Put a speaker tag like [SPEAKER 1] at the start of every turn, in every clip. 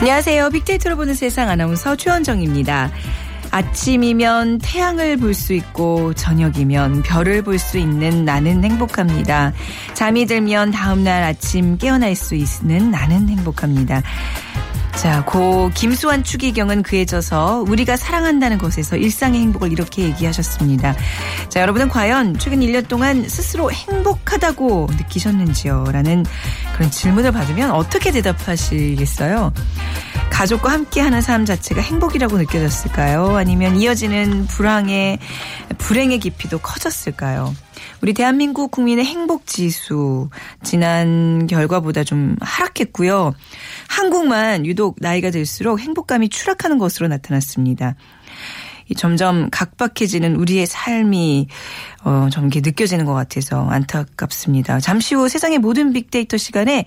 [SPEAKER 1] 안녕하세요. 빅데이터로 보는 세상 아나운서 최원정입니다. 아침이면 태양을 볼 수 있고 저녁이면 별을 볼 수 있는 나는 행복합니다. 잠이 들면 다음날 아침 깨어날 수 있는 나는 행복합니다. 자, 고 김수환 추기경은 그에 져서 우리가 사랑한다는 것에서 일상의 행복을 이렇게 얘기하셨습니다. 자, 여러분은 과연 최근 1년 동안 스스로 행복하다고 느끼셨는지요? 라는 그런 질문을 받으면 어떻게 대답하시겠어요? 가족과 함께하는 삶 자체가 행복이라고 느껴졌을까요? 아니면 이어지는 불황의 불행의 깊이도 커졌을까요? 우리 대한민국 국민의 행복 지수 지난 결과보다 좀 하락했고요. 한국만 유독 나이가 들수록 행복감이 추락하는 것으로 나타났습니다. 이 점점 각박해지는 우리의 삶이 어, 좀 이렇게 느껴지는 것 같아서 안타깝습니다. 잠시 후 세상의 모든 빅데이터 시간에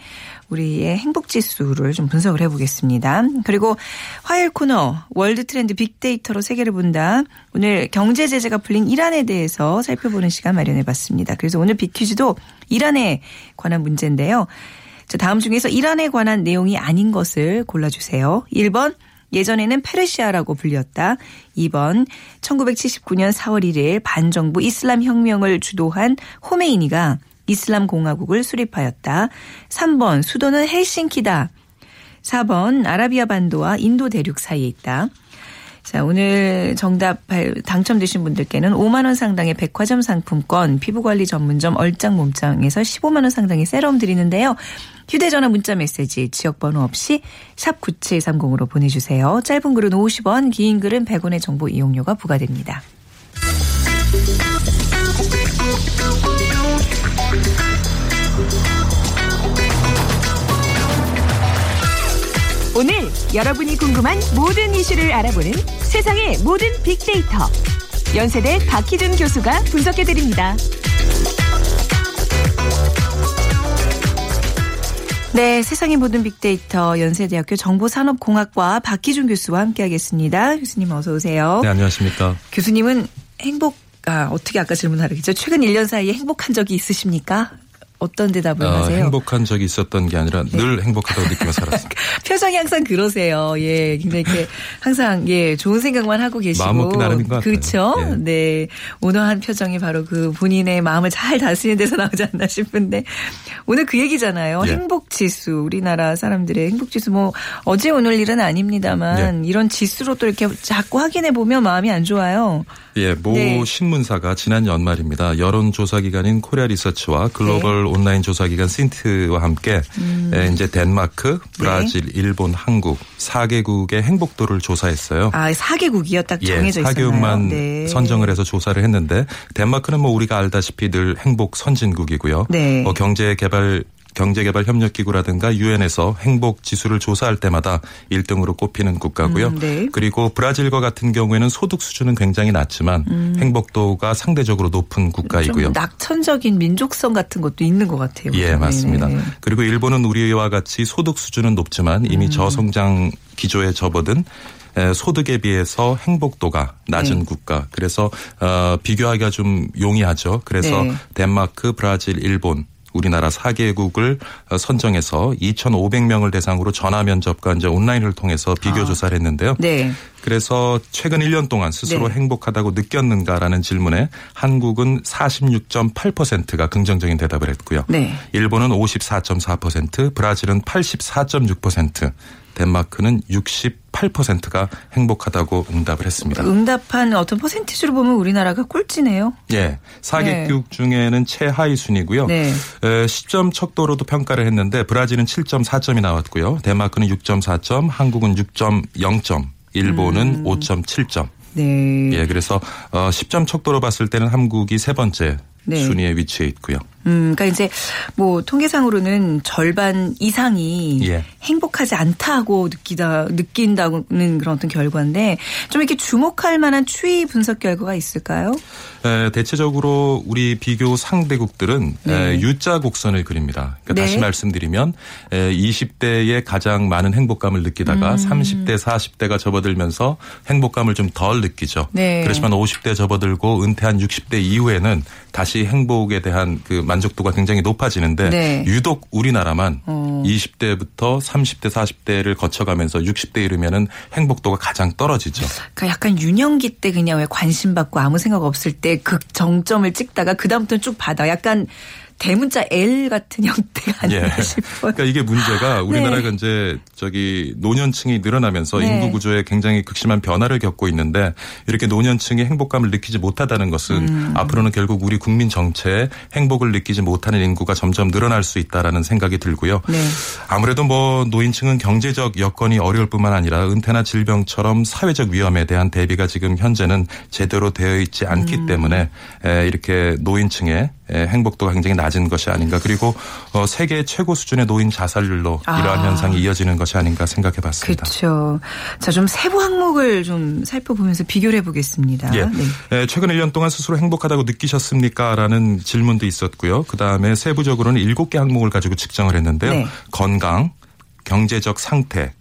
[SPEAKER 1] 우리의 행복 지수를 좀 분석을 해보겠습니다. 그리고 화요일 코너 월드 트렌드 빅데이터로 세계를 본다. 오늘 경제 제재가 풀린 이란에 대해서 살펴보는 시간 마련해봤습니다. 그래서 오늘 빅퀴즈도 이란에 관한 문제인데요. 자, 다음 중에서 이란에 관한 내용이 아닌 것을 골라주세요. 1번 예전에는 페르시아라고 불렸다. 2번 1979년 4월 1일 반정부 이슬람 혁명을 주도한 호메이니가 이슬람 공화국을 수립하였다. 3번 수도는 헬싱키다. 4번 아라비아 반도와 인도 대륙 사이에 있다. 자, 오늘 정답 발- 당첨되신 분들께는 5만 원 상당의 백화점 상품권, 피부관리 전문점 얼짱 몸짱에서 15만 원 상당의 세럼 드리는데요. 휴대전화 문자 메시지 지역번호 없이 샵 9730으로 보내주세요. 짧은 글은 50원, 긴 글은 100원의 정보 이용료가 부과됩니다.
[SPEAKER 2] 오늘 여러분이 궁금한 모든 이슈를 알아보는 세상의 모든 빅데이터. 연세대 박희준 교수가 분석해드립니다.
[SPEAKER 1] 네, 세상의 모든 빅데이터 연세대학교 정보산업공학과 박희준 교수와 함께하겠습니다. 교수님 어서 오세요.
[SPEAKER 3] 네, 안녕하십니까.
[SPEAKER 1] 교수님은 행복, 아, 어떻게 아까 질문하겠죠? 최근 1년 사이에 행복한 적이 있으십니까? 어떤 대답을
[SPEAKER 3] 아,
[SPEAKER 1] 하세요? 네.
[SPEAKER 3] 행복한 적이 있었던 게 아니라 늘 행복하다고 느끼며 살았습니다.
[SPEAKER 1] 표정이 항상 그러세요. 예, 굉장히 이렇게 항상 예 좋은 생각만 하고 계시고
[SPEAKER 3] 마음 먹기 나름인 것 같아요.
[SPEAKER 1] 그렇죠.
[SPEAKER 3] 예.
[SPEAKER 1] 네, 온화한 표정이 바로 그 본인의 마음을 잘 다스리는 데서 나오지 않나 싶은데 오늘 그 얘기잖아요.
[SPEAKER 3] 예.
[SPEAKER 1] 행복 지수 우리나라 사람들의 행복 지수 뭐 어제 오늘 일은 아닙니다만
[SPEAKER 3] 예.
[SPEAKER 1] 이런 지수로 또 이렇게 자꾸 확인해 보면 마음이 안 좋아요.
[SPEAKER 3] 예, 모
[SPEAKER 1] 네.
[SPEAKER 3] 신문사가 지난 연말입니다. 여론조사 기관인 코리아 리서치와 글로벌
[SPEAKER 1] 네.
[SPEAKER 3] 온라인 조사 기관 신트와 함께
[SPEAKER 1] 음.
[SPEAKER 3] 에, 이제 덴마크, 브라질, 일본, 한국 4개국의 행복도를 조사했어요.
[SPEAKER 1] 아, 4개국이요 딱 정해져
[SPEAKER 3] 예,
[SPEAKER 1] 있었나요?
[SPEAKER 3] 4개국만
[SPEAKER 1] 네.
[SPEAKER 3] 선정을 해서 조사를 했는데 덴마크는 뭐 우리가 알다시피 늘 행복 선진국이고요.
[SPEAKER 1] 네.
[SPEAKER 3] 뭐 경제 개발 경제개발 협력기구라든가 유엔에서 행복 지수를 조사할 때마다 1등으로 꼽히는 국가고요.
[SPEAKER 1] 음, 네.
[SPEAKER 3] 그리고 브라질과 같은 경우에는 소득 수준은 굉장히 낮지만 행복도가 상대적으로 높은 국가이고요.
[SPEAKER 1] 음. 좀 낙천적인 민족성 같은 것도 있는 것 같아요.
[SPEAKER 3] 예, 맞습니다.
[SPEAKER 1] 네네.
[SPEAKER 3] 그리고 일본은 우리와 같이 소득 수준은 높지만
[SPEAKER 1] 음.
[SPEAKER 3] 이미 저성장 기조에 접어든 에, 소득에 비해서 행복도가 낮은
[SPEAKER 1] 네.
[SPEAKER 3] 국가. 그래서 어, 비교하기가 좀 용이하죠. 그래서
[SPEAKER 1] 네.
[SPEAKER 3] 덴마크, 브라질, 일본 우리나라 4개국을 어, 선정해서 2,500명을 대상으로 전화 면접과 이제 온라인을 통해서 비교
[SPEAKER 1] 아.
[SPEAKER 3] 조사를 했는데요.
[SPEAKER 1] 네.
[SPEAKER 3] 그래서 최근 1년 동안 스스로
[SPEAKER 1] 네.
[SPEAKER 3] 행복하다고 느꼈는가라는 질문에 한국은 46.8%가 긍정적인 대답을 했고요.
[SPEAKER 1] 네.
[SPEAKER 3] 일본은 54.4%, 브라질은 84.6%, 덴마크는 68%가 행복하다가 응답을 했습니다.
[SPEAKER 1] 응답한 어떤 퍼센티지로 보면 우리나라가 꼴찌네요.
[SPEAKER 3] 예. 4개국 중에는 최하위 순이고요.
[SPEAKER 1] 네.
[SPEAKER 3] 에, 10점 척도로도 평가를 했는데 브라질은 7.4점이 나왔고요. 덴마크는 6.4점, 한국은 6.0점, 일본은
[SPEAKER 1] 음.
[SPEAKER 3] 5.7점.
[SPEAKER 1] 네.
[SPEAKER 3] 예, 그래서 어 10점 척도로 봤을 때는 한국이 세 번째
[SPEAKER 1] 네.
[SPEAKER 3] 순위에 위치해 있고요.
[SPEAKER 1] 음, 그러니까 이제 뭐 통계상으로는 절반 이상이
[SPEAKER 3] 예.
[SPEAKER 1] 행복하지 않다고 느끼다 느낀다는 그런 어떤 결과인데 좀 이렇게 주목할 만한 추이 분석 결과가 있을까요?
[SPEAKER 3] 에, 대체적으로 우리 비교 상대국들은
[SPEAKER 1] 네.
[SPEAKER 3] 에, U자 곡선을 그립니다. 그러니까
[SPEAKER 1] 네.
[SPEAKER 3] 다시 말씀드리면 에, 20대에 가장 많은 행복감을 느끼다가
[SPEAKER 1] 음.
[SPEAKER 3] 30대, 40대가 접어들면서 행복감을 좀 덜 느끼죠.
[SPEAKER 1] 네.
[SPEAKER 3] 그렇지만 50대 접어들고 은퇴한 60대 이후에는 다시 행복에 대한 그 만족도가 굉장히 높아지는데
[SPEAKER 1] 네.
[SPEAKER 3] 유독 우리나라만
[SPEAKER 1] 어.
[SPEAKER 3] 20대부터 30대, 40대를 거쳐가면서 60대 이르면은 행복도가 가장 떨어지죠.
[SPEAKER 1] 그러니까 약간 유년기 때 그냥 왜 관심 받고 아무 생각 없을 때그 정점을 찍다가 그 다음부터는 쭉 받아. 약간 대문자 L 같은 형태가 아닌가 싶어요.
[SPEAKER 3] 그러니까 이게 문제가 우리나라가 이제 저기 노년층이 늘어나면서
[SPEAKER 1] 네.
[SPEAKER 3] 인구 구조에 굉장히 극심한 변화를 겪고 있는데 이렇게 노년층이 행복감을 느끼지 못하다는 것은
[SPEAKER 1] 음.
[SPEAKER 3] 앞으로는 결국 우리 국민 정체에 행복을 느끼지 못하는 인구가 점점 늘어날 수 있다라는 생각이 들고요.
[SPEAKER 1] 네.
[SPEAKER 3] 아무래도 뭐 노인층은 경제적 여건이 어려울 뿐만 아니라 은퇴나 질병처럼 사회적 위험에 대한 대비가 지금 현재는 제대로 되어 있지 않기
[SPEAKER 1] 음.
[SPEAKER 3] 때문에 에, 이렇게 노인층의 에, 행복도가 굉장히 낮은 것이 아닌가 그리고 어, 세계 최고 수준의 노인 자살률로
[SPEAKER 1] 아.
[SPEAKER 3] 이러한 현상이 이어지는 것이 아닌가 생각해 봤습니다.
[SPEAKER 1] 그렇죠. 자, 좀 세부 항목을 좀 살펴보면서 비교를 해보겠습니다.
[SPEAKER 3] 예.
[SPEAKER 1] 네.
[SPEAKER 3] 에, 최근 1년 동안 스스로 행복하다고 느끼셨습니까? 라는 질문도 있었고요. 그 다음에 세부적으로는 7개 항목을 가지고 측정을 했는데요.
[SPEAKER 1] 네.
[SPEAKER 3] 건강, 경제적 상태,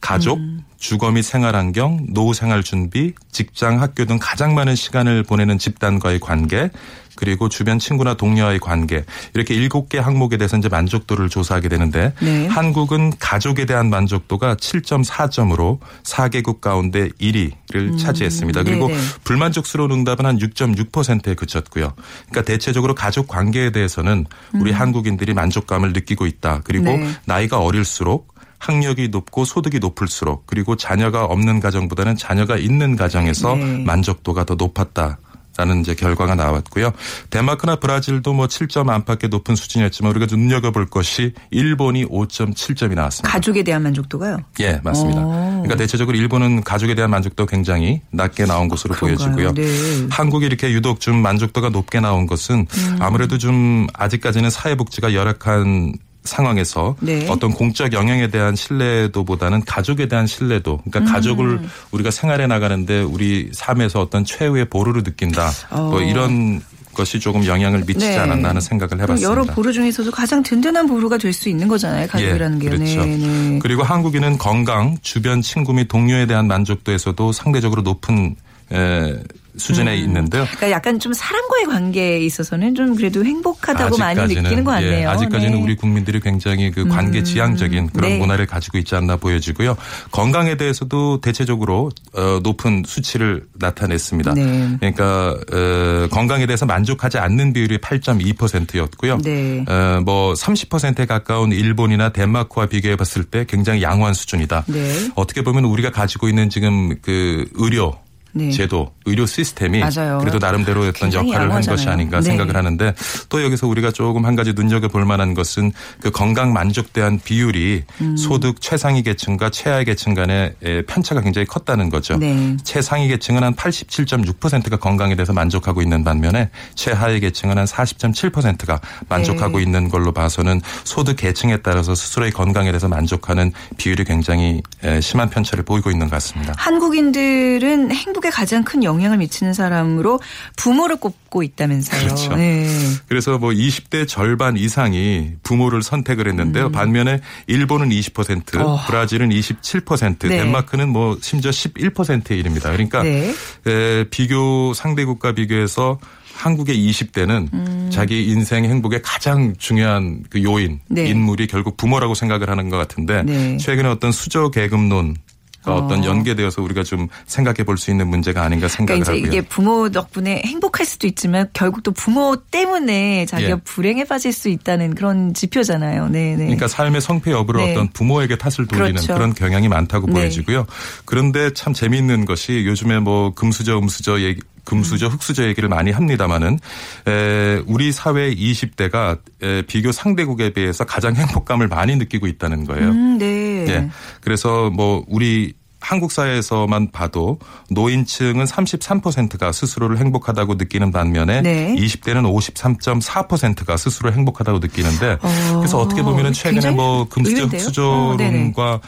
[SPEAKER 3] 가족,
[SPEAKER 1] 음.
[SPEAKER 3] 주거 및 생활 환경, 노후 생활 준비, 직장, 학교 등 가장 많은 시간을 보내는 집단과의 관계, 그리고 주변 친구나 동료와의 관계 이렇게 일곱 개 항목에 대해서 이제 만족도를 조사하게 되는데
[SPEAKER 1] 네.
[SPEAKER 3] 한국은 가족에 대한 만족도가 7.4점으로 4개국 가운데 1위를 차지했습니다. 그리고
[SPEAKER 1] 음. 네네.
[SPEAKER 3] 불만족스러운 응답은 한 6.6%에 그쳤고요. 그러니까 대체적으로 가족 관계에 대해서는 우리 한국인들이 만족감을 느끼고 있다. 그리고
[SPEAKER 1] 음. 네.
[SPEAKER 3] 나이가 어릴수록 학력이 높고 소득이 높을수록 그리고 자녀가 없는 가정보다는 자녀가 있는 가정에서
[SPEAKER 1] 네.
[SPEAKER 3] 만족도가 더 높았다. 라는 이제 결과가 나왔고요. 데마크나 브라질도 뭐 7점 안팎의 높은 수준이었지만 우리가 눈여겨볼 것이 일본이 5.7점이 나왔습니다.
[SPEAKER 1] 가족에 대한 만족도가요?
[SPEAKER 3] 예, 맞습니다.
[SPEAKER 1] 오.
[SPEAKER 3] 그러니까 대체적으로 일본은 가족에 대한 만족도가 굉장히 낮게 나온 것으로
[SPEAKER 1] 그런가요?
[SPEAKER 3] 보여지고요.
[SPEAKER 1] 네.
[SPEAKER 3] 한국이 이렇게 유독 좀 만족도가 높게 나온 것은
[SPEAKER 1] 음.
[SPEAKER 3] 아무래도 좀 아직까지는 사회복지가 열악한 상황에서
[SPEAKER 1] 네.
[SPEAKER 3] 어떤 공적 영향에 대한 신뢰도보다는 가족에 대한 신뢰도, 그러니까
[SPEAKER 1] 음.
[SPEAKER 3] 가족을 우리가 생활해 나가는데 우리 삶에서 어떤 최후의 보루를 느낀다, 뭐
[SPEAKER 1] 어.
[SPEAKER 3] 이런 것이 조금 영향을 미치지
[SPEAKER 1] 네.
[SPEAKER 3] 않았나 하는 생각을 해봤습니다.
[SPEAKER 1] 여러 보루 중에서도 가장 든든한 보루가 될 수 있는 거잖아요. 가족이라는 게.
[SPEAKER 3] 그렇죠.
[SPEAKER 1] 네, 네.
[SPEAKER 3] 그리고 한국인은 건강, 주변 친구 및 동료에 대한 만족도에서도 상대적으로 높은 에, 수준에 있는데요.
[SPEAKER 1] 그러니까 약간 좀 사람과의 관계에 있어서는 좀 그래도 행복하다고 많이 느끼는 것 같네요.
[SPEAKER 3] 예, 아직까지는
[SPEAKER 1] 네.
[SPEAKER 3] 우리 국민들이 굉장히 그 관계 지향적인 그런
[SPEAKER 1] 네.
[SPEAKER 3] 문화를 가지고 있지 않나 보여지고요. 건강에 대해서도 대체적으로 어, 높은 수치를 나타냈습니다.
[SPEAKER 1] 네.
[SPEAKER 3] 그러니까 어, 건강에 대해서 만족하지 않는 비율이 8.2%였고요.
[SPEAKER 1] 네.
[SPEAKER 3] 어, 뭐 30%에 가까운 일본이나 덴마크와 비교해 봤을 때 굉장히 양호한 수준이다.
[SPEAKER 1] 네.
[SPEAKER 3] 어떻게 보면 우리가 가지고 있는 지금 그 의료
[SPEAKER 1] 네.
[SPEAKER 3] 제도, 의료 시스템이
[SPEAKER 1] 맞아요.
[SPEAKER 3] 그래도 나름대로 어떤 역할을 한
[SPEAKER 1] 양호하잖아요.
[SPEAKER 3] 것이 아닌가
[SPEAKER 1] 네.
[SPEAKER 3] 생각을 하는데 또 여기서 우리가 조금 한 가지 눈여겨볼 만한 것은 그 건강 만족대한 비율이
[SPEAKER 1] 음.
[SPEAKER 3] 소득 최상위 계층과 최하위 계층 간의 에, 편차가 굉장히 컸다는 거죠.
[SPEAKER 1] 네.
[SPEAKER 3] 최상위 계층은 한 87.6%가 건강에 대해서 만족하고 있는 반면에 최하위 계층은 한 40.7%가 만족하고
[SPEAKER 1] 네.
[SPEAKER 3] 있는 걸로 봐서는 소득 계층에 따라서 스스로의 건강에 대해서 만족하는 비율이 굉장히 에, 심한 편차를 보이고 있는 것 같습니다.
[SPEAKER 1] 한국인들은 행복 에 가장 큰 영향을 미치는 사람으로 부모를 꼽고 있다면서요.
[SPEAKER 3] 그렇죠.
[SPEAKER 1] 네.
[SPEAKER 3] 그래서 뭐 20대 절반 이상이 부모를 선택을 했는데요. 반면에 일본은 20%,
[SPEAKER 1] 음. 어.
[SPEAKER 3] 브라질은 27%,
[SPEAKER 1] 네.
[SPEAKER 3] 덴마크는 뭐 심지어 11%의 일입니다. 그러니까
[SPEAKER 1] 네.
[SPEAKER 3] 에, 비교 상대국과 비교해서 한국의 20대는 자기 인생 행복의 가장 중요한 그 요인,
[SPEAKER 1] 음. 네.
[SPEAKER 3] 인물이 결국 부모라고 생각을 하는 것 같은데
[SPEAKER 1] 네.
[SPEAKER 3] 최근에 어떤 수저 계급론 가 어떤 연계되어서 우리가 좀 생각해 볼 수 있는 문제가 아닌가 생각을
[SPEAKER 1] 그러니까 이제
[SPEAKER 3] 하고요.
[SPEAKER 1] 이게 부모 덕분에 행복할 수도 있지만 결국 또 부모 때문에 자기가
[SPEAKER 3] 예.
[SPEAKER 1] 불행에 빠질 수 있다는 그런 지표잖아요. 네, 네.
[SPEAKER 3] 그러니까 삶의 성패 여부를
[SPEAKER 1] 네.
[SPEAKER 3] 어떤 부모에게 탓을 돌리는
[SPEAKER 1] 그렇죠.
[SPEAKER 3] 그런 경향이 많다고
[SPEAKER 1] 네.
[SPEAKER 3] 보여지고요. 그런데 참 재미있는 것이 요즘에 뭐 금수저, 음수저 얘기 금수저,
[SPEAKER 1] 음.
[SPEAKER 3] 흑수저 얘기를 많이 합니다마는 에, 우리 사회 20대가 에, 비교 상대국에 비해서 가장 행복감을 많이 느끼고 있다는 거예요.
[SPEAKER 1] 음, 네.
[SPEAKER 3] 예. 그래서 뭐 우리 한국 사회에서만 봐도 노인층은 33%가 스스로를 행복하다고 느끼는 반면에
[SPEAKER 1] 네.
[SPEAKER 3] 20대는 53.4%가 스스로 행복하다고 느끼는데 그래서 어떻게 보면은 최근에 뭐 금수저?
[SPEAKER 1] 어.
[SPEAKER 3] 수조론과 어,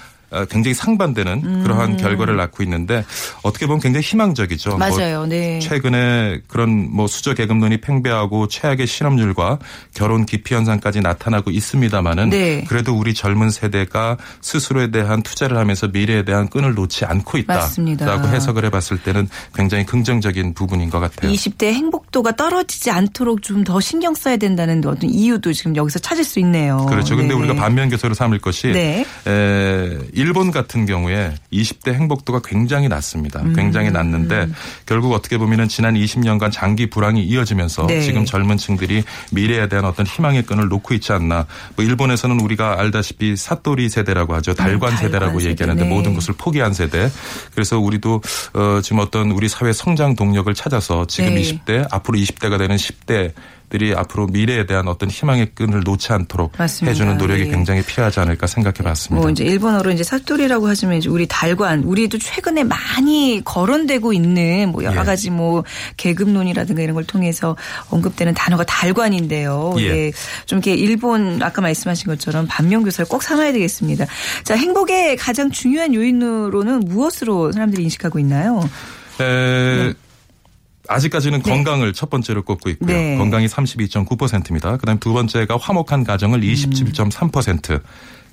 [SPEAKER 3] 굉장히 상반되는 그러한 결과를 낳고 있는데 어떻게 보면 굉장히 희망적이죠. 뭐
[SPEAKER 1] 맞아요. 네.
[SPEAKER 3] 최근에 그런 뭐 수저 계급론이 팽배하고 최악의 실업률과 결혼 기피 현상까지 나타나고 있습니다만은
[SPEAKER 1] 네.
[SPEAKER 3] 그래도 우리 젊은 세대가 스스로에 대한 투자를 하면서 미래에 대한 끈을 놓지 않고. 있다라고 해석을 해봤을 때는 굉장히 긍정적인 부분인 것 같아요.
[SPEAKER 1] 20대 행복도가 떨어지지 않도록 좀 더 신경 써야 된다는 어떤 이유도 지금 여기서 찾을 수 있네요.
[SPEAKER 3] 그렇죠. 근데
[SPEAKER 1] 네.
[SPEAKER 3] 우리가 반면 교사로 삼을 것이
[SPEAKER 1] 네.
[SPEAKER 3] 에, 일본 같은 경우에 20대 행복도가 굉장히 낮습니다.
[SPEAKER 1] 음.
[SPEAKER 3] 굉장히 낮는데 결국 어떻게 보면은 지난 20년간 장기 불황이 이어지면서
[SPEAKER 1] 네.
[SPEAKER 3] 지금 젊은 층들이 미래에 대한 어떤 희망의 끈을 놓고 있지 않나. 뭐 일본에서는 우리가 알다시피 사토리 세대라고 하죠. 달관
[SPEAKER 1] 음, 달관
[SPEAKER 3] 세대라고
[SPEAKER 1] 세대.
[SPEAKER 3] 얘기하는데
[SPEAKER 1] 네.
[SPEAKER 3] 모든 것을 포기한 세대. 그래서 우리도 어, 지금 어떤 우리 사회 성장 동력을 찾아서 지금
[SPEAKER 1] 네.
[SPEAKER 3] 20대 앞으로 20대가 되는 10대 들이 앞으로 미래에 대한 어떤 희망의 끈을 놓지 않도록
[SPEAKER 1] 맞습니다.
[SPEAKER 3] 해주는 노력이
[SPEAKER 1] 네.
[SPEAKER 3] 굉장히 필요하지 않을까 생각해 봤습니다.
[SPEAKER 1] 뭐 이제 일본어로 이제 사토리라고 하시면 이제 우리 달관 우리도 최근에 많이 거론되고 있는 뭐 여러
[SPEAKER 3] 예.
[SPEAKER 1] 가지 뭐 계급론이라든가 이런 걸 통해서 언급되는 단어가 달관인데요.
[SPEAKER 3] 예.
[SPEAKER 1] 네. 좀 이렇게 일본 아까 말씀하신 것처럼 반면 교사를 꼭 삼아야 되겠습니다. 자, 행복의 가장 중요한 요인으로는 무엇으로 사람들이 인식하고 있나요?
[SPEAKER 3] 에, 아직까지는 건강을 첫 번째로 꼽고 있고요.
[SPEAKER 1] 네.
[SPEAKER 3] 건강이 32.9%입니다. 그다음 두 번째가 화목한 가정을 27.3%.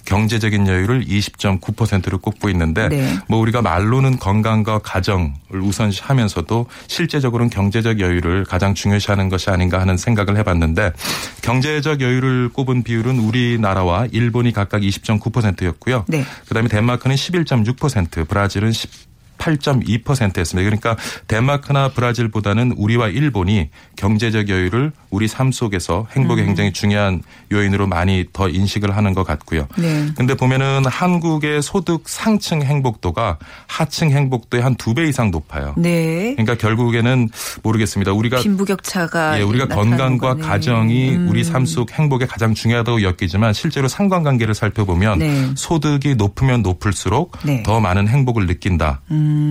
[SPEAKER 3] 경제적인 여유를 20.9%로 꼽고 있는데
[SPEAKER 1] 네.
[SPEAKER 3] 뭐 우리가 말로는 건강과 가정을 우선시하면서도 실제적으로는 경제적 여유를 가장 중요시하는 것이 아닌가 하는 생각을 해봤는데 경제적 여유를 꼽은 비율은 우리나라와 일본이 각각 20.9%였고요.
[SPEAKER 1] 네.
[SPEAKER 3] 그다음에 덴마크는 11.6%, 브라질은 18.2%였습니다. 그러니까 덴마크나 브라질보다는 우리와 일본이 경제적 여유를 우리 삶 속에서 행복에
[SPEAKER 1] 음.
[SPEAKER 3] 굉장히 중요한 요인으로 많이 더 인식을 하는 것 같고요.
[SPEAKER 1] 네.
[SPEAKER 3] 근데 보면은 한국의 소득 상층 행복도가 하층 행복도의 한 두 배 이상 높아요.
[SPEAKER 1] 네.
[SPEAKER 3] 그러니까 결국에는 모르겠습니다. 우리가
[SPEAKER 1] 빈부격차가
[SPEAKER 3] 예, 우리가 건강과
[SPEAKER 1] 거네.
[SPEAKER 3] 가정이
[SPEAKER 1] 음.
[SPEAKER 3] 우리 삶 속 행복에 가장 중요하다고 여기지만 실제로 상관관계를 살펴보면
[SPEAKER 1] 네.
[SPEAKER 3] 소득이 높으면 높을수록
[SPEAKER 1] 네. 음.
[SPEAKER 3] 더 많은 행복을 느낀다.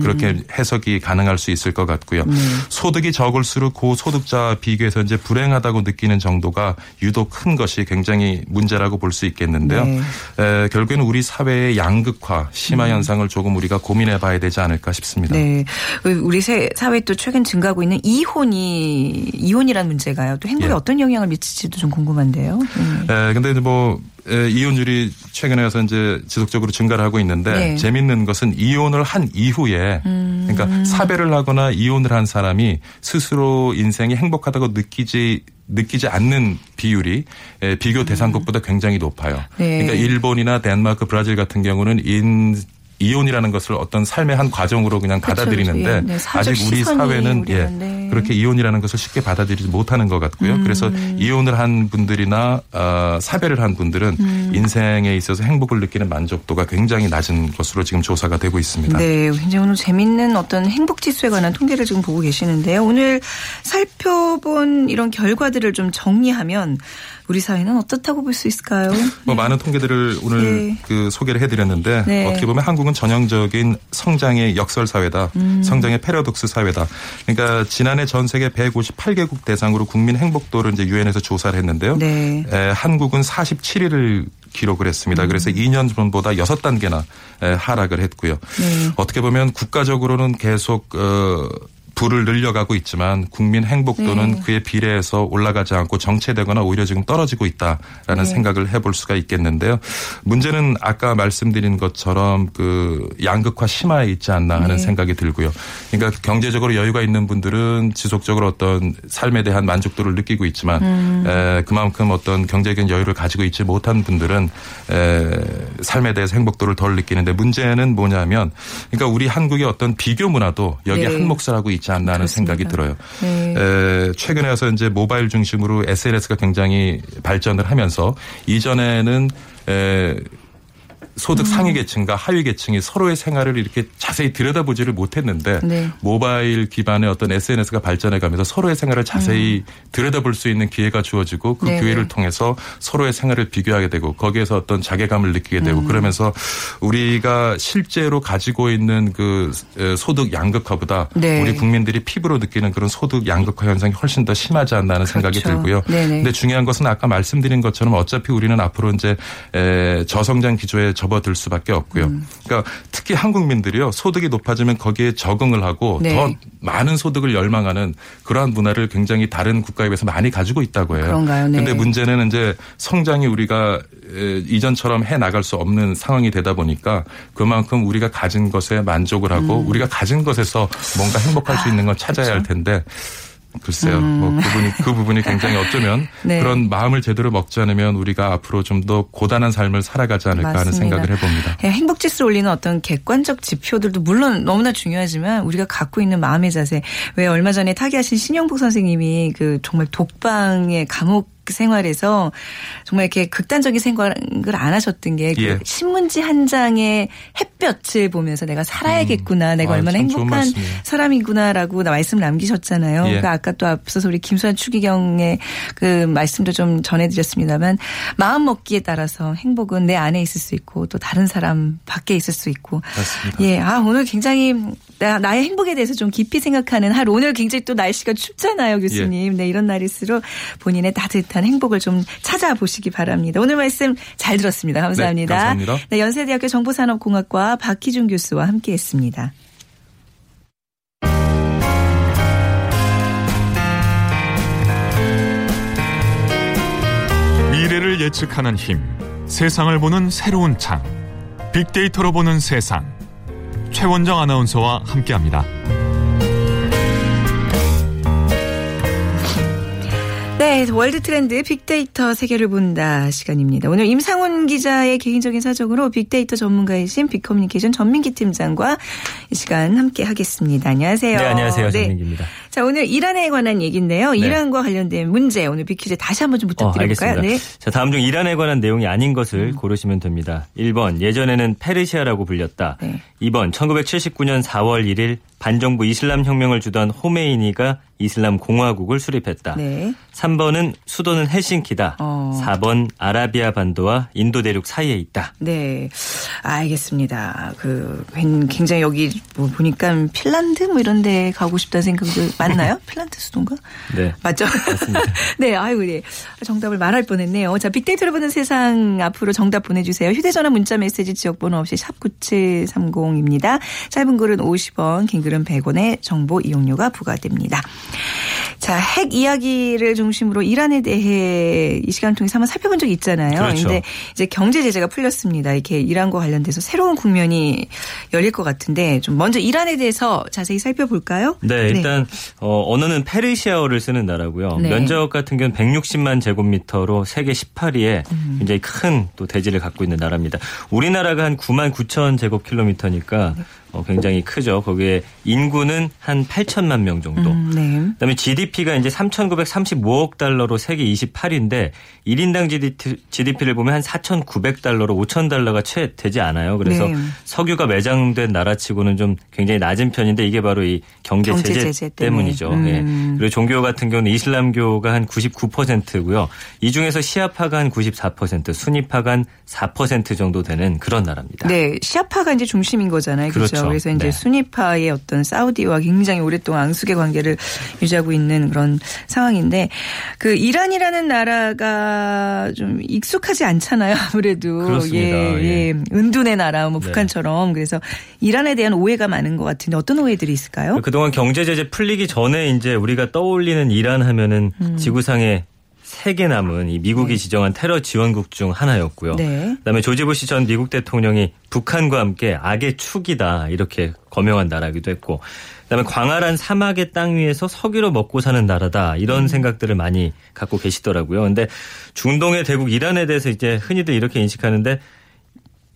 [SPEAKER 3] 그렇게 해석이 가능할 수 있을 것 같고요.
[SPEAKER 1] 네.
[SPEAKER 3] 소득이 적을수록 고소득자 비교해서 이제 불행하다고 느끼는 정도가 유독 큰 것이 굉장히 문제라고 볼 수 있겠는데요.
[SPEAKER 1] 네.
[SPEAKER 3] 에, 결국에는 우리 사회의 양극화, 심화 현상을 조금 우리가 고민해 봐야 되지 않을까 싶습니다.
[SPEAKER 1] 음. 네. 우리 세- 사회 또 최근 증가하고 있는 이혼이 이혼이라는 문제가요. 또 행복에
[SPEAKER 3] 예.
[SPEAKER 1] 어떤 영향을 미칠지도 좀 궁금한데요. 음.
[SPEAKER 3] 에, 근데 뭐 에, 이혼율이 최근에 와서 이제 지속적으로 증가를 하고 있는데
[SPEAKER 1] 네.
[SPEAKER 3] 재밌는 것은 이혼을 한 이후에
[SPEAKER 1] 음.
[SPEAKER 3] 그러니까 사별을 하거나 이혼을 한 사람이 스스로 인생이 행복하다고 느끼지 느끼지 않는 비율이 에, 비교 대상국보다 굉장히 높아요.
[SPEAKER 1] 음. 네.
[SPEAKER 3] 그러니까 일본이나 덴마크, 브라질 같은 경우는 인 이혼이라는 것을 어떤 삶의 한 과정으로 그냥 받아들이는데
[SPEAKER 1] 그렇죠. 예, 네,
[SPEAKER 3] 아직 우리 사회는 예
[SPEAKER 1] 우리는, 네.
[SPEAKER 3] 그렇게 이혼이라는 것을 쉽게 받아들이지 못하는 것 같고요.
[SPEAKER 1] 음.
[SPEAKER 3] 그래서 이혼을 한 분들이나 어, 사별을 한 분들은
[SPEAKER 1] 음.
[SPEAKER 3] 인생에 있어서 행복을 느끼는 만족도가 굉장히 낮은 것으로 지금 조사가 되고 있습니다.
[SPEAKER 1] 네, 굉장히 오늘 재밌는 어떤 행복 지수에 관한 통계를 지금 보고 계시는데요. 오늘 살펴본 이런 결과들을 좀 정리하면 우리 사회는 어떻다고 볼 수 있을까요?
[SPEAKER 3] 뭐 많은 통계들을 오늘
[SPEAKER 1] 네.
[SPEAKER 3] 그 소개를 해드렸는데
[SPEAKER 1] 네.
[SPEAKER 3] 어떻게 보면 한국은 전형적인 성장의 역설 사회다,
[SPEAKER 1] 음.
[SPEAKER 3] 성장의 패러독스 사회다. 그러니까 지난해 전 세계 158개국 대상으로 국민 행복도를 이제 유엔에서 조사를 했는데요.
[SPEAKER 1] 네.
[SPEAKER 3] 에, 한국은 47위를 기록을 했습니다.
[SPEAKER 1] 음.
[SPEAKER 3] 그래서 2년 전보다 6단계나 에, 하락을 했고요.
[SPEAKER 1] 네.
[SPEAKER 3] 어떻게 보면 국가적으로는 계속 어 부를 늘려가고 있지만 국민 행복도는
[SPEAKER 1] 네.
[SPEAKER 3] 그에 비례해서 올라가지 않고 정체되거나 오히려 지금 떨어지고 있다라는
[SPEAKER 1] 네.
[SPEAKER 3] 생각을 해볼 수가 있겠는데요. 문제는 아까 말씀드린 것처럼 그 양극화 심화에 있지 않나 하는
[SPEAKER 1] 네.
[SPEAKER 3] 생각이 들고요. 그러니까 경제적으로 여유가 있는 분들은 지속적으로 어떤 삶에 대한 만족도를 느끼고 있지만
[SPEAKER 1] 음.
[SPEAKER 3] 에, 그만큼 어떤 경제적인 여유를 가지고 있지 못한 분들은 에, 삶에 대해서 행복도를 덜 느끼는데 문제는 뭐냐면 그러니까 우리 한국의 어떤 비교 문화도 여기에
[SPEAKER 1] 네.
[SPEAKER 3] 한 몫을 하고 있지 않나 하는
[SPEAKER 1] 그렇습니다.
[SPEAKER 3] 생각이 들어요.
[SPEAKER 1] 네.
[SPEAKER 3] 에, 최근에 와서 이제 모바일 중심으로 SNS가 굉장히 발전을 하면서 이전에는 에, 소득 상위 계층과 하위 계층이 서로의 생활을 이렇게 자세히 들여다보지를 못했는데
[SPEAKER 1] 네.
[SPEAKER 3] 모바일 기반의 어떤 SNS가 발전해 가면서 서로의 생활을 자세히 들여다볼 수 있는 기회가 주어지고 그
[SPEAKER 1] 음. 네네.
[SPEAKER 3] 기회를 통해서 서로의 생활을 비교하게 되고 거기에서 어떤 자괴감을 느끼게 되고
[SPEAKER 1] 음.
[SPEAKER 3] 그러면서 우리가 실제로 가지고 있는 그 에, 소득 양극화보다
[SPEAKER 1] 네.
[SPEAKER 3] 우리 국민들이 피부로 느끼는 그런 소득 양극화 현상이 훨씬 더 심하지 않나 하는 생각이
[SPEAKER 1] 그렇죠.
[SPEAKER 3] 들고요.
[SPEAKER 1] 네네.
[SPEAKER 3] 근데 중요한 것은 아까 말씀드린 것처럼 어차피 우리는 앞으로 이제 에, 저성장 기조에 접어들 수밖에 없고요.
[SPEAKER 1] 음.
[SPEAKER 3] 그러니까 특히 한국민들이요 소득이 높아지면 거기에 적응을 하고
[SPEAKER 1] 네.
[SPEAKER 3] 더 많은 소득을 열망하는 그러한 문화를 굉장히 다른 국가에 비해서 많이 가지고 있다고 해요.
[SPEAKER 1] 그런가요? 네.
[SPEAKER 3] 근데 문제는 이제 성장이 우리가 에, 이전처럼 해 나갈 수 없는 상황이 되다 보니까 그만큼 우리가 가진 것에 만족을 하고
[SPEAKER 1] 음.
[SPEAKER 3] 우리가 가진 것에서 뭔가 행복할 수 있는 걸 찾아야 할 텐데 글쎄요. 뭐 그분이 그 부분이 굉장히 어쩌면
[SPEAKER 1] 음. 네.
[SPEAKER 3] 그런 마음을 제대로 먹지 않으면 우리가 앞으로 좀 더 고단한 삶을 살아가지 않을까 하는
[SPEAKER 1] 맞습니다.
[SPEAKER 3] 생각을 해봅니다.
[SPEAKER 1] 예, 행복 지수를 올리는 어떤 객관적 지표들도 물론 너무나 중요하지만 우리가 갖고 있는 마음의 자세. 왜 얼마 전에 타계하신 신영복 선생님이 그 정말 독방의 감옥 생활에서 정말 이렇게 극단적인 생각을 안 하셨던 게그
[SPEAKER 3] 예.
[SPEAKER 1] 신문지 한 장의 햇볕을 보면서 내가 살아야겠구나, 내가
[SPEAKER 3] 아,
[SPEAKER 1] 얼마나 행복한. 사람이구나라고 나 말씀 남기셨잖아요.
[SPEAKER 3] 예.
[SPEAKER 1] 그러니까 아까 또 앞서서 우리 김수환 추기경의 그 말씀도 좀 전해드렸습니다만 마음 먹기에 따라서 행복은 내 안에 있을 수 있고 또 다른 사람 밖에 있을 수 있고.
[SPEAKER 3] 맞습니다.
[SPEAKER 1] 예, 아 오늘 굉장히 나, 나의 행복에 대해서 좀 깊이 생각하는 하루. 오늘 굉장히 또 날씨가 춥잖아요, 교수님.
[SPEAKER 3] 예.
[SPEAKER 1] 네, 이런 날일수록 본인의 따뜻한 행복을 좀 찾아보시기 바랍니다. 오늘 말씀 잘 들었습니다. 감사합니다.
[SPEAKER 3] 네, 감사합니다.
[SPEAKER 1] 네, 연세대학교 정보산업공학과 박희준 교수와 함께했습니다.
[SPEAKER 4] 미래를 예측하는 힘, 세상을 보는 새로운 창, 빅데이터로 보는 세상. 최원정 아나운서와 함께합니다.
[SPEAKER 1] 네, 월드 트렌드 빅데이터 세계를 본다 시간입니다. 오늘 임상훈 기자의 개인적인 사정으로 빅데이터 전문가이신 빅커뮤니케이션 전민기 팀장과 이 시간 함께 하겠습니다. 안녕하세요.
[SPEAKER 5] 네, 안녕하세요.
[SPEAKER 1] 네.
[SPEAKER 5] 전민기입니다.
[SPEAKER 1] 자, 오늘 이란에 관한 얘기인데요. 이란과 관련된 문제 오늘 빅퀴즈 다시 한번 좀
[SPEAKER 5] 어,
[SPEAKER 1] 부탁드려볼까요?
[SPEAKER 5] 알겠습니다.
[SPEAKER 1] 네.
[SPEAKER 5] 자, 다음 중 이란에 관한 내용이 아닌 것을 고르시면 됩니다. 1번, 예전에는 페르시아라고 불렸다.
[SPEAKER 1] 네.
[SPEAKER 5] 2번, 1979년 4월 1일 반정부 이슬람 혁명을 주던 호메이니가 이슬람 공화국을 수립했다.
[SPEAKER 1] 네.
[SPEAKER 5] 3번은 수도는 헬싱키다.
[SPEAKER 1] 어.
[SPEAKER 5] 4번, 아라비아 반도와 인도 대륙 사이에 있다.
[SPEAKER 1] 네, 알겠습니다. 그 굉장히 여기 뭐 보니까 핀란드 뭐 이런 데 가고 싶다는 생각도 맞나요? 핀란드 수도인가?
[SPEAKER 5] 네.
[SPEAKER 1] 맞죠? 네, 아이고, 네. 정답을 말할 뻔했네요. 자, 빅데이터를 보는 세상 앞으로 정답 보내 주세요. 휴대 전화 문자 메시지 지역번호 없이 샵 9730입니다. 짧은 글은 50원, 긴 글은 100원의 정보 이용료가 부과됩니다. 자, 핵 이야기를 중심으로 이란에 대해 이 시간 통해서 한번 살펴본 적이 있잖아요.
[SPEAKER 5] 그렇죠.
[SPEAKER 1] 근데 이제 경제 제재가 풀렸습니다. 이렇게 이란과 관련돼서 새로운 국면이 열릴 것 같은데 좀 먼저 이란에 대해서 자세히 살펴볼까요?
[SPEAKER 5] 네, 일단 어, 언어는 페르시아어를 쓰는 나라고요.
[SPEAKER 1] 네.
[SPEAKER 5] 면적 같은 경우는 160만 제곱미터로 세계 18위에 굉장히 큰 또 대지를 갖고 있는 나라입니다. 우리나라가 한 9만 9천 제곱킬로미터니까 어, 굉장히 크죠. 거기에 인구는 한 8천만 명 정도.
[SPEAKER 1] 음, 네.
[SPEAKER 5] 그다음에 GDP가 이제 3,935억 달러로 세계 28위인데 1인당 GDP를 보면 한 4,900달러로 5,000 달러가 채 되지 않아요. 그래서
[SPEAKER 1] 네.
[SPEAKER 5] 석유가 매장된 나라치고는 좀 굉장히 낮은 편인데 이게 바로 이 경제,
[SPEAKER 1] 경제
[SPEAKER 5] 제재,
[SPEAKER 1] 제재.
[SPEAKER 5] 때문이죠.
[SPEAKER 1] 음.
[SPEAKER 5] 예. 그리고 종교 같은 경우는 이슬람교가 한 99%고요. 이 중에서 시아파가 한 94%, 수니파가 한 4% 정도 되는 그런 나라입니다.
[SPEAKER 1] 네, 시아파가 이제 중심인 거잖아요. 그렇죠.
[SPEAKER 5] 그렇죠.
[SPEAKER 1] 그래서 이제
[SPEAKER 5] 네.
[SPEAKER 1] 수니파의 어떤 사우디와 굉장히 오랫동안 앙숙의 관계를 유지하고 있는 그런 상황인데 그 이란이라는 나라가 좀 익숙하지 않잖아요. 아무래도
[SPEAKER 5] 그렇습니다.
[SPEAKER 1] 예,
[SPEAKER 5] 예.
[SPEAKER 1] 예. 은둔의 나라 뭐
[SPEAKER 5] 네.
[SPEAKER 1] 북한처럼 그래서 이란에 대한 오해가 많은 것 같은데 어떤 오해들이 있을까요?
[SPEAKER 5] 그동안 경제 제재 풀리기 전에 이제 우리가 떠올리는 이란 하면은
[SPEAKER 1] 음.
[SPEAKER 5] 지구상에 세개 남은 이 미국이 지정한 테러 지원국 중 하나였고요.
[SPEAKER 1] 네.
[SPEAKER 5] 그다음에 조지 부시 전 미국 대통령이 북한과 함께 악의 축이다 이렇게 거명한 나라기도 했고 그다음에 광활한 사막의 땅 위에서 석유로 먹고 사는 나라다 이런
[SPEAKER 1] 음.
[SPEAKER 5] 생각들을 많이 갖고 계시더라고요. 근데 중동의 대국 이란에 대해서 이제 흔히들 이렇게 인식하는데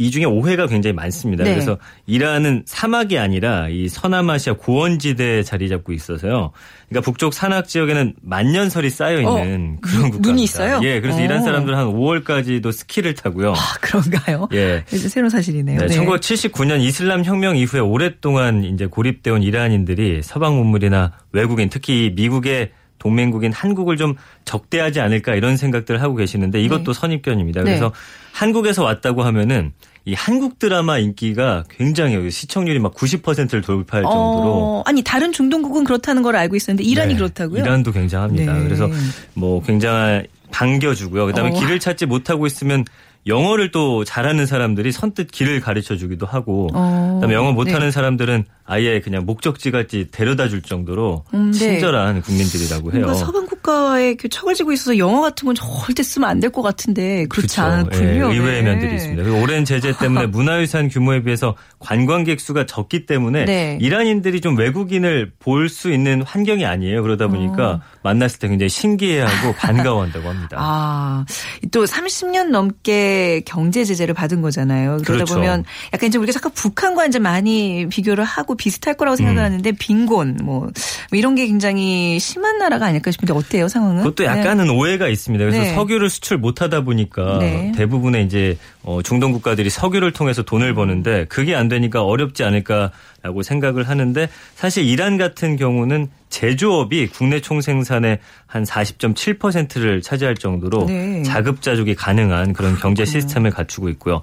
[SPEAKER 5] 이 중에 오해가 굉장히 많습니다.
[SPEAKER 1] 네.
[SPEAKER 5] 그래서 이란은 사막이 아니라 이 서남아시아 고원지대에 자리 잡고 있어서요. 그러니까 북쪽 산악 지역에는 만년설이 쌓여 있는
[SPEAKER 1] 어,
[SPEAKER 5] 그런
[SPEAKER 1] 눈-
[SPEAKER 5] 국가입니다.
[SPEAKER 1] 눈이 있어요?
[SPEAKER 5] 예, 그래서
[SPEAKER 1] 어.
[SPEAKER 5] 이란 사람들은 한 5월까지도 스키를 타고요.
[SPEAKER 1] 아, 그런가요?
[SPEAKER 5] 예.
[SPEAKER 1] 새로운 사실이네요.
[SPEAKER 5] 네,
[SPEAKER 1] 네.
[SPEAKER 5] 1979년 이슬람 혁명 이후에 오랫동안 이제 고립되어 온 이란인들이 서방 문물이나 외국인 특히 미국의 동맹국인 한국을 좀 적대하지 않을까 이런 생각들을 하고 계시는데 이것도 선입견입니다.
[SPEAKER 1] 네.
[SPEAKER 5] 그래서 한국에서 왔다고 하면은 이 한국 드라마 인기가 굉장히 시청률이 막 90%를 돌파할 정도로
[SPEAKER 1] 어, 아니 다른 중동국은 그렇다는 걸 알고 있었는데 이란이
[SPEAKER 5] 네,
[SPEAKER 1] 그렇다고요?
[SPEAKER 5] 이란도 굉장합니다.
[SPEAKER 1] 네.
[SPEAKER 5] 그래서 뭐 굉장한 반겨주고요. 그다음에
[SPEAKER 1] 어.
[SPEAKER 5] 길을 찾지 못하고 있으면 영어를 또 잘하는 사람들이 선뜻 길을 가르쳐 주기도 하고
[SPEAKER 1] 어.
[SPEAKER 5] 그다음에 영어 못하는
[SPEAKER 1] 네.
[SPEAKER 5] 사람들은 아예 그냥 목적지까지 데려다 줄 정도로
[SPEAKER 1] 음, 네.
[SPEAKER 5] 친절한 국민들이라고 해요.
[SPEAKER 1] 서방 국가에 그 척을 지고 있어서 영어 같은 건 절대 쓰면 안 될 것 같은데 그렇지
[SPEAKER 5] 그렇죠.
[SPEAKER 1] 않군요.
[SPEAKER 5] 예, 의외의
[SPEAKER 1] 네.
[SPEAKER 5] 면들이 있습니다. 오랜 제재 때문에 문화유산 규모에 비해서 관광객 수가 적기 때문에
[SPEAKER 1] 네.
[SPEAKER 5] 이란인들이 좀 외국인을 볼 수 있는 환경이 아니에요. 그러다 보니까 만났을 때 굉장히 신기해하고 반가워한다고 합니다.
[SPEAKER 1] 어. 아, 또 30년 넘게 경제 제재를 받은 거잖아요. 그러다
[SPEAKER 5] 그렇죠.
[SPEAKER 1] 보면 약간 이제 우리가 잠깐 북한과 이제 많이 비교를 하고 비슷할 거라고 생각하는데 빈곤 뭐, 뭐 이런 게 굉장히 심한 나라가 아닐까 싶은데 어때요 상황은?
[SPEAKER 5] 그것도 약간은 오해가 있습니다. 그래서
[SPEAKER 1] 네.
[SPEAKER 5] 석유를 수출 못하다 보니까
[SPEAKER 1] 네.
[SPEAKER 5] 대부분의 이제 어, 중동 국가들이 석유를 통해서 돈을 버는데 그게 안 되니까 어렵지 않을까라고 생각을 하는데 사실 이란 같은 경우는 제조업이 국내 총생산의 한 40.7%를 차지할 정도로
[SPEAKER 1] 네.
[SPEAKER 5] 자급자족이 가능한 그런 경제 시스템을 갖추고 있고요.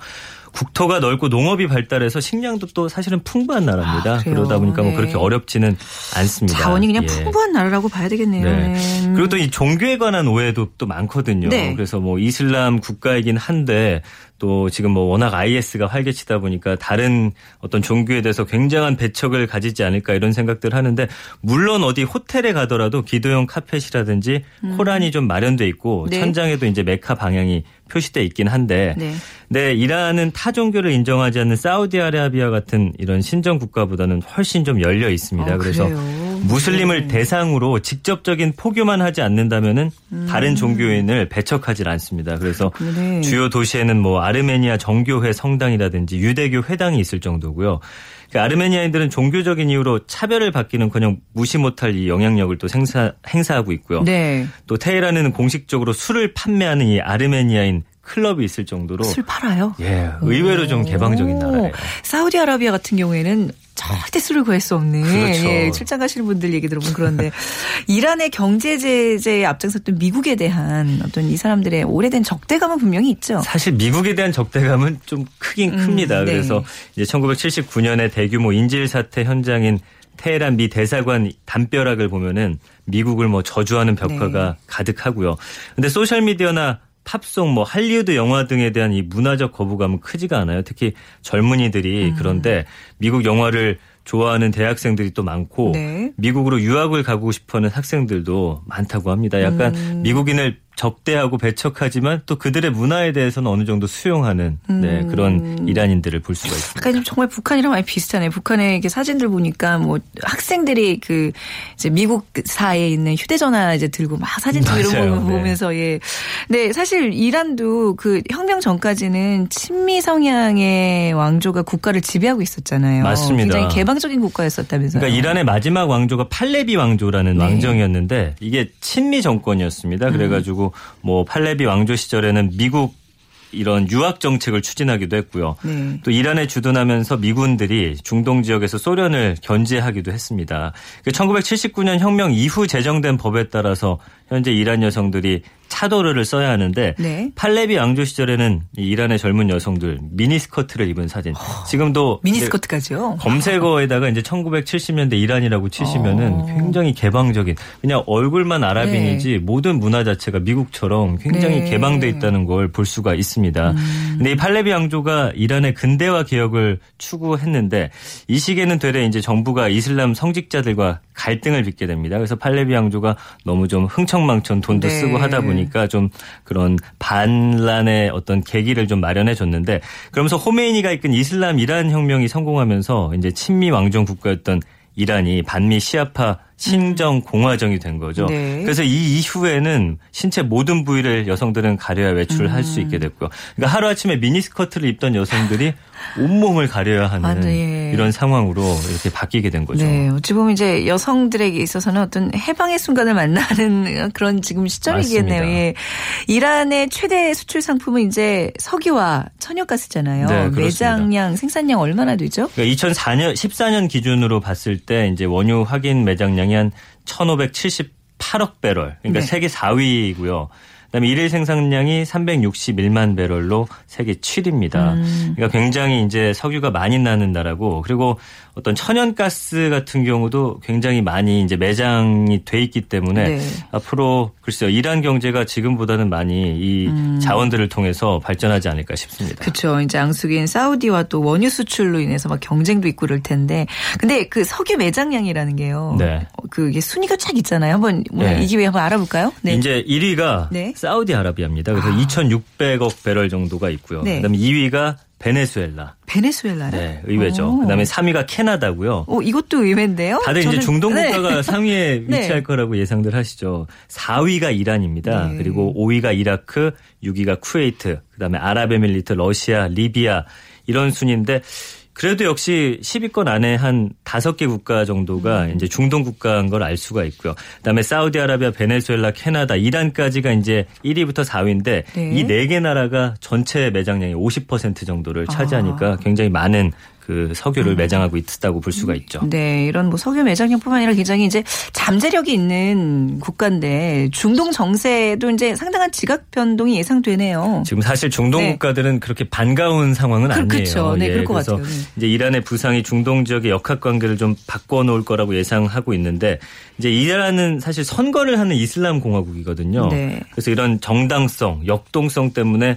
[SPEAKER 5] 국토가 넓고 농업이 발달해서 식량도 또 사실은 풍부한 나라입니다.
[SPEAKER 1] 아?
[SPEAKER 5] 그러다 보니까 뭐
[SPEAKER 1] 네.
[SPEAKER 5] 그렇게 어렵지는 않습니다.
[SPEAKER 1] 자원이 그냥
[SPEAKER 5] 예.
[SPEAKER 1] 풍부한 나라라고 봐야 되겠네요.
[SPEAKER 5] 네.
[SPEAKER 1] 네.
[SPEAKER 5] 그리고 또 이 종교에 관한 오해도 또 많거든요.
[SPEAKER 1] 네.
[SPEAKER 5] 그래서 뭐 이슬람 국가이긴 한데 또 지금 뭐 워낙 IS가 활개치다 보니까 다른 어떤 종교에 대해서 굉장한 배척을 가지지 않을까 이런 생각들 하는데 물론 어디 호텔에 가더라도 기도용 카펫이라든지 코란이 좀 마련돼 있고
[SPEAKER 1] 음. 네.
[SPEAKER 5] 천장에도 이제 메카 방향이 표시돼 있긴 한데
[SPEAKER 1] 네.
[SPEAKER 5] 네, 이란은 타 종교를 인정하지 않는 사우디아라비아 같은 이런 신정 국가보다는 훨씬 좀 열려 있습니다.
[SPEAKER 1] 아,
[SPEAKER 5] 그래서
[SPEAKER 1] 그래요?
[SPEAKER 5] 무슬림을 대상으로 직접적인 포교만 하지 않는다면은 다른 종교인을 배척하지 않습니다. 그래서
[SPEAKER 1] 음. 네.
[SPEAKER 5] 주요 도시에는 뭐 아르메니아 정교회 성당이라든지 유대교 회당이 있을 정도고요. 그 아르메니아인들은 종교적인 이유로 차별을 받기는커녕 무시 못할 이 영향력을 또 생사, 행사하고 있고요.
[SPEAKER 1] 네.
[SPEAKER 5] 또 테헤란에는 공식적으로 술을 판매하는 이 아르메니아인 클럽이 있을 정도로
[SPEAKER 1] 술 팔아요?
[SPEAKER 5] 예, 의외로 좀 개방적인
[SPEAKER 1] 오.
[SPEAKER 5] 나라예요.
[SPEAKER 1] 사우디아라비아 같은 경우에는 절대 술을 구할 수 없는
[SPEAKER 5] 그렇죠.
[SPEAKER 1] 예, 출장 가시는 분들 얘기 들어보면 그런데 이란의 경제 제재에 앞장섰던 미국에 대한 어떤 이 사람들의 오래된 적대감은 분명히 있죠.
[SPEAKER 5] 사실 미국에 대한 적대감은 좀 크긴
[SPEAKER 1] 음,
[SPEAKER 5] 큽니다.
[SPEAKER 1] 네.
[SPEAKER 5] 그래서 이제 1979년에 대규모 인질 사태 현장인 테헤란 미 대사관 담벼락을 보면은 미국을 뭐 저주하는 벽화가
[SPEAKER 1] 네.
[SPEAKER 5] 가득하고요. 근데 소셜 미디어나 팝송, 뭐 할리우드 영화 등에 대한 이 문화적 거부감은 크지가 않아요. 특히 젊은이들이
[SPEAKER 1] 음.
[SPEAKER 5] 그런데 미국 영화를 좋아하는 대학생들이 또 많고
[SPEAKER 1] 네.
[SPEAKER 5] 미국으로 유학을 가고 싶어하는 학생들도 많다고 합니다. 약간
[SPEAKER 1] 음.
[SPEAKER 5] 미국인을 적대하고 배척하지만 또 그들의 문화에 대해서는 어느 정도 수용하는 네,
[SPEAKER 1] 음.
[SPEAKER 5] 그런 이란인들을 볼 수가 있습니다.
[SPEAKER 1] 약간 좀 정말 북한이랑 많이 비슷하네요. 북한의 이렇게 사진들 보니까 뭐 학생들이 그 이제 미국 사에 있는 휴대전화 이제 들고 막 사진 찍고 이런. 거
[SPEAKER 5] 네.
[SPEAKER 1] 보면서 예. 네, 사실 이란도 그 혁명 전까지는 친미 성향의 왕조가 국가를 지배하고 있었잖아요.
[SPEAKER 5] 맞습니다.
[SPEAKER 1] 굉장히 개방적인 국가였었다면서요.
[SPEAKER 5] 그러니까 이란의 마지막 왕조가 팔레비 왕조라는
[SPEAKER 1] 네.
[SPEAKER 5] 왕정이었는데 이게 친미 정권이었습니다. 그래가지고 뭐 팔레비 왕조 시절에는 미국 이런 유학 정책을 추진하기도 했고요.
[SPEAKER 1] 네.
[SPEAKER 5] 또 이란에 주둔하면서 미군들이 중동 지역에서 소련을 견제하기도 했습니다. 1979년 혁명 이후 제정된 법에 따라서 현재 이란 여성들이 차도르를 써야 하는데
[SPEAKER 1] 네.
[SPEAKER 5] 팔레비 왕조 시절에는 이 이란의 젊은 여성들 미니스커트를 입은 사진. 지금도
[SPEAKER 1] 미니스커트까지요.
[SPEAKER 5] 검색어에다가 이제 1970년대 이란이라고 치시면은
[SPEAKER 1] 어.
[SPEAKER 5] 굉장히 개방적인 그냥 얼굴만 아랍인이지 모든 문화 자체가 미국처럼 굉장히
[SPEAKER 1] 네.
[SPEAKER 5] 개방돼 있다는 걸 볼 수가 있습니다. 근데 이 팔레비 왕조가 이란의 근대화 개혁을 추구했는데 이 시기에는 되레 이제 정부가 이슬람 성직자들과 갈등을 빚게 됩니다. 그래서 팔레비 왕조가 너무 좀 흥청망청 돈도
[SPEAKER 1] 네.
[SPEAKER 5] 쓰고 하다 보니 까 좀 그런 반란의 어떤 계기를 좀 마련해 줬는데 그러면서 호메이니가 이끈 이슬람 이란 혁명이 성공하면서 이제 친미 왕정 국가였던 이란이 반미 시아파 신정 공화정이 된 거죠.
[SPEAKER 1] 네.
[SPEAKER 5] 그래서 이 이후에는 신체 모든 부위를 여성들은 가려야 외출을 할
[SPEAKER 1] 음.
[SPEAKER 5] 수 있게 됐고요. 그러니까 하루 아침에 미니스커트를 입던 여성들이 온몸을 가려야 하는
[SPEAKER 1] 아, 네.
[SPEAKER 5] 이런 상황으로 이렇게 바뀌게 된 거죠.
[SPEAKER 1] 네, 어찌 보면 이제 여성들에게 있어서는 어떤 해방의 순간을 만나는 그런 지금 시점이겠네요. 예. 이란의 최대 수출 상품은 이제 석유와 천연가스잖아요.
[SPEAKER 5] 네.
[SPEAKER 1] 매장량, 생산량 얼마나 되죠?
[SPEAKER 5] 그러니까 2004년 14년 기준으로 봤을 때 이제 원유 확인 매장량 이 한 1,578억 배럴. 그러니까
[SPEAKER 1] 네.
[SPEAKER 5] 세계 4위고요. 그다음에 일일 생산량이 361만 배럴로 세계 7위입니다.
[SPEAKER 1] 음.
[SPEAKER 5] 그러니까 굉장히 이제 석유가 많이 나는 나라고 그리고 어떤 천연가스 같은 경우도 굉장히 많이 이제 매장이 돼 있기 때문에
[SPEAKER 1] 네.
[SPEAKER 5] 앞으로 글쎄요 이란 경제가 지금보다는 많이 이 자원들을 통해서 발전하지 않을까 싶습니다.
[SPEAKER 1] 음. 그렇죠. 이제 앙숙인 사우디와 또 원유 수출로 인해서 막 경쟁도 있고 그럴 텐데. 근데 그 석유 매장량이라는 게요.
[SPEAKER 5] 네.
[SPEAKER 1] 어, 그게 순위가 쫙 있잖아요. 한번
[SPEAKER 5] 네.
[SPEAKER 1] 이 기회에 한번 알아볼까요? 네.
[SPEAKER 5] 이제 1위가
[SPEAKER 1] 네.
[SPEAKER 5] 사우디아라비아입니다. 그래서 2,600억 배럴 정도가 있고요.
[SPEAKER 1] 네.
[SPEAKER 5] 그다음에 2위가 베네수엘라.
[SPEAKER 1] 베네수엘라.
[SPEAKER 5] 네, 의외죠.
[SPEAKER 1] 오.
[SPEAKER 5] 그다음에 3위가 캐나다고요.
[SPEAKER 1] 어, 이것도 의외인데요.
[SPEAKER 5] 다들 이제
[SPEAKER 1] 저는-
[SPEAKER 5] 중동
[SPEAKER 1] 네.
[SPEAKER 5] 국가가 상위에
[SPEAKER 1] 네.
[SPEAKER 5] 위치할 거라고 예상들 하시죠. 4위가 이란입니다.
[SPEAKER 1] 네.
[SPEAKER 5] 그리고 5위가 이라크, 6위가 쿠웨이트, 그다음에 아랍에밀리트, 러시아, 리비아 이런 순인데 그래도 역시 10위권 안에 한 5개 국가 정도가
[SPEAKER 1] 음.
[SPEAKER 5] 이제 중동 국가인 걸 알 수가 있고요. 그다음에 사우디아라비아, 베네수엘라, 캐나다, 이란까지가 이제 1위부터 4위인데
[SPEAKER 1] 네.
[SPEAKER 5] 이네 개 나라가 전체 매장량의 50% 정도를
[SPEAKER 1] 아.
[SPEAKER 5] 차지하니까 굉장히 많은 그 석유를 매장하고 있다고 볼 수가 있죠.
[SPEAKER 1] 네, 이런 뭐 석유 매장량뿐만 아니라 굉장히 이제 잠재력이 있는 국가인데 중동 정세도 이제 상당한 지각 변동이 예상되네요.
[SPEAKER 5] 지금 사실 중동
[SPEAKER 1] 네.
[SPEAKER 5] 국가들은 그렇게 반가운 상황은
[SPEAKER 1] 그-
[SPEAKER 5] 아니에요.
[SPEAKER 1] 그쵸. 네, 그럴 것 같아요. 네.
[SPEAKER 5] 이제 이란의 부상이 중동 지역의 역학 관계를 좀 바꿔 놓을 거라고 예상하고 있는데 이제 이란은 사실 선거를 하는 이슬람 공화국이거든요.
[SPEAKER 1] 네.
[SPEAKER 5] 그래서 이런 정당성, 역동성 때문에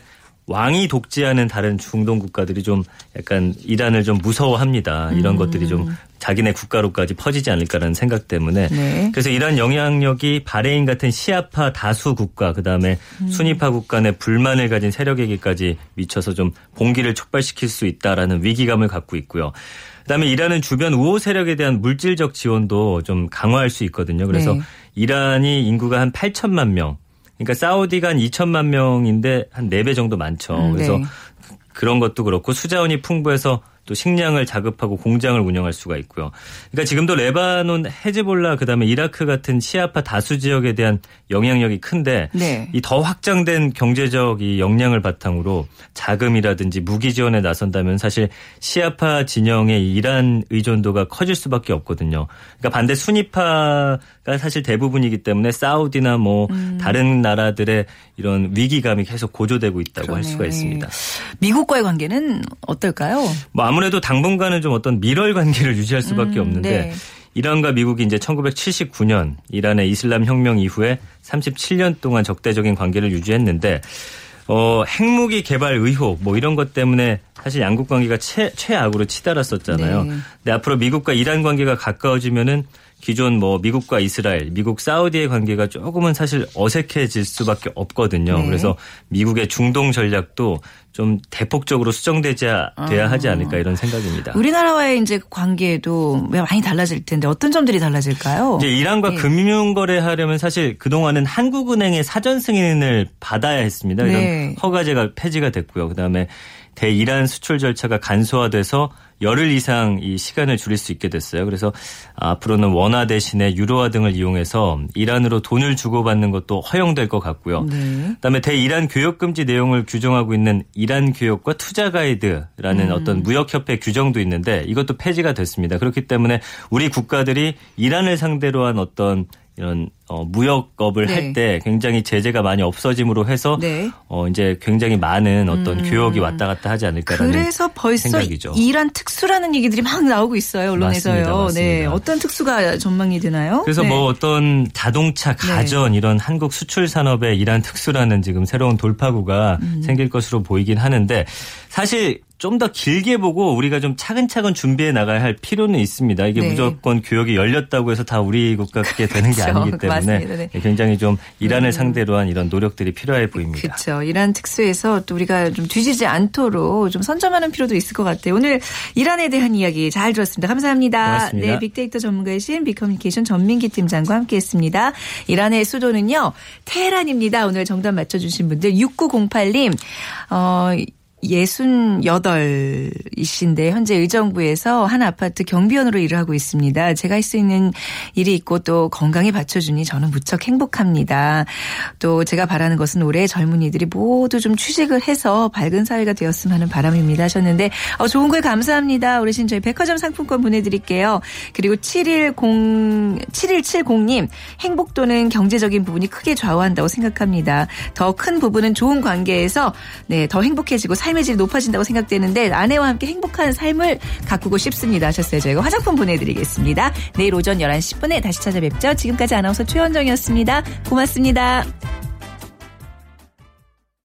[SPEAKER 5] 왕이 독재하는 다른 중동 국가들이 좀 약간 이란을 좀 무서워합니다. 이런 것들이 좀 자기네 국가로까지 퍼지지 않을까라는 생각 때문에
[SPEAKER 1] 네.
[SPEAKER 5] 그래서 이란 영향력이 바레인 같은 시아파 다수 국가 그다음에 수니파 국가 내 불만을 가진 세력에게까지 미쳐서 좀 봉기를 촉발시킬 수 있다라는 위기감을 갖고 있고요. 그다음에 이란은 주변 우호 세력에 대한 물질적 지원도 좀 강화할 수 있거든요. 그래서
[SPEAKER 1] 네.
[SPEAKER 5] 이란이 인구가 한 8천만 명. 그러니까 사우디가 한 2천만 명인데 한 4배 정도 많죠.
[SPEAKER 1] 음,
[SPEAKER 5] 그래서
[SPEAKER 1] 네.
[SPEAKER 5] 그런 것도 그렇고 수자원이 풍부해서 또 식량을 자급하고 공장을 운영할 수가 있고요. 그러니까 지금도 레바논, 헤즈볼라 그다음에 이라크 같은 시아파 다수 지역에 대한 영향력이 큰데
[SPEAKER 1] 네.
[SPEAKER 5] 이더 확장된 경제적 이 역량을 바탕으로 자금이라든지 무기 지원에 나선다면 사실 시아파 진영의 이 이란 의존도가 커질 수밖에 없거든요. 그러니까 반대 순위파가 사실 대부분이기 때문에 사우디나 뭐
[SPEAKER 1] 음.
[SPEAKER 5] 다른 나라들의 이런 위기감이 계속 고조되고 있다고 할
[SPEAKER 1] 그러네요.
[SPEAKER 5] 수가 있습니다.
[SPEAKER 1] 예. 미국과의 관계는 어떨까요?
[SPEAKER 5] 뭐 아무래도 당분간은 좀 어떤 밀월 관계를 유지할 수밖에
[SPEAKER 1] 음,
[SPEAKER 5] 없는데
[SPEAKER 1] 네.
[SPEAKER 5] 이란과 미국이 이제 1979년 이란의 이슬람 혁명 이후에 37년 동안 적대적인 관계를 유지했는데 어, 핵무기 개발 의혹 뭐 이런 것 때문에 사실 양국 관계가 최, 최악으로 치달았었잖아요.
[SPEAKER 1] 네.
[SPEAKER 5] 근데 앞으로 미국과 이란 관계가 가까워지면은 기존 뭐 미국과 이스라엘, 미국 사우디의 관계가 조금은 사실 어색해질 수밖에 없거든요.
[SPEAKER 1] 네.
[SPEAKER 5] 그래서 미국의 중동 전략도 좀 대폭적으로 수정되지 돼야 하지 않을까 이런 생각입니다.
[SPEAKER 1] 우리나라와의 이제 관계도 많이 달라질 텐데 어떤 점들이 달라질까요?
[SPEAKER 5] 이제 이란과
[SPEAKER 1] 예.
[SPEAKER 5] 금융 거래하려면 사실 그동안은 한국은행의 사전 승인을 받아야 했습니다. 이런
[SPEAKER 1] 네.
[SPEAKER 5] 허가제가 폐지가 됐고요. 그다음에 대이란 수출 절차가 간소화돼서 열흘 이상 이 시간을 줄일 수 있게 됐어요. 그래서 앞으로는 원화 대신에 유로화 등을 이용해서 이란으로 돈을 주고받는 것도 허용될 것 같고요.
[SPEAKER 1] 네.
[SPEAKER 5] 그다음에 대이란 교역 금지 내용을 규정하고 있는 이란 교역과 투자 가이드라는
[SPEAKER 1] 음.
[SPEAKER 5] 어떤 무역 협회 규정도 있는데 이것도 폐지가 됐습니다. 그렇기 때문에 우리 국가들이 이란을 상대로 한 어떤 이런 어, 무역업을
[SPEAKER 1] 네.
[SPEAKER 5] 할때 굉장히 제재가 많이 없어짐으로 해서
[SPEAKER 1] 네. 음.
[SPEAKER 5] 어, 이제 굉장히 많은 어떤 교역이 왔다 갔다 하지 않을까라는
[SPEAKER 1] 그래서 벌써
[SPEAKER 5] 생각이죠.
[SPEAKER 1] 이란 특수라는 얘기들이 막 나오고 있어요 언론에서요.
[SPEAKER 5] 맞습니다, 맞습니다.
[SPEAKER 1] 네, 어떤 특수가 전망이 되나요?
[SPEAKER 5] 그래서
[SPEAKER 1] 네.
[SPEAKER 5] 뭐 어떤 자동차, 가전 이런 한국 수출 산업에 이란 특수라는 지금 새로운 돌파구가
[SPEAKER 1] 음.
[SPEAKER 5] 생길 것으로 보이긴 하는데 사실 좀더 길게 보고 우리가 좀 차근차근 준비해 나가야 할 필요는 있습니다. 이게
[SPEAKER 1] 네.
[SPEAKER 5] 무조건 교역이 열렸다고 해서 다 우리 국가 그게 되는 게
[SPEAKER 1] 그렇죠.
[SPEAKER 5] 아니기 때문에
[SPEAKER 1] 맞습니다. 네.
[SPEAKER 5] 굉장히 좀 이란을 상대로 한 이런 노력들이 필요해 보입니다.
[SPEAKER 1] 그렇죠. 이란 특수에서 또 우리가 좀 뒤지지 않도록 좀 선점하는 필요도 있을 것 같아요. 오늘 이란에 대한 이야기 잘 들었습니다. 감사합니다.
[SPEAKER 5] 고맙습니다.
[SPEAKER 1] 네, 빅데이터 전문가이신 빅커뮤니케이션 전민기 팀장과 함께했습니다. 이란의 수도는요 테헤란입니다. 오늘 정답 맞춰주신 분들 6908님 어. 68이신데 현재 의정부에서 한 아파트 경비원으로 일을 하고 있습니다. 제가 할 수 있는 일이 있고 또 건강에 받쳐주니 저는 무척 행복합니다. 또 제가 바라는 것은 올해 젊은이들이 모두 좀 취직을 해서 밝은 사회가 되었으면 하는 바람입니다 하셨는데 어, 좋은 글 감사합니다. 어르신 저희 백화점 상품권 보내드릴게요. 그리고 710, 7170님 행복도는 경제적인 부분이 크게 좌우한다고 생각합니다. 더 큰 부분은 좋은 관계에서 네, 더 행복해지고 삶의 질이 높아진다고 생각되는데 아내와 함께 행복한 삶을 가꾸고 싶습니다 하셨어요. 저희가 화장품 보내드리겠습니다. 내일 오전 11시 10분에 다시 찾아뵙죠. 지금까지 아나운서 최원정이었습니다. 고맙습니다.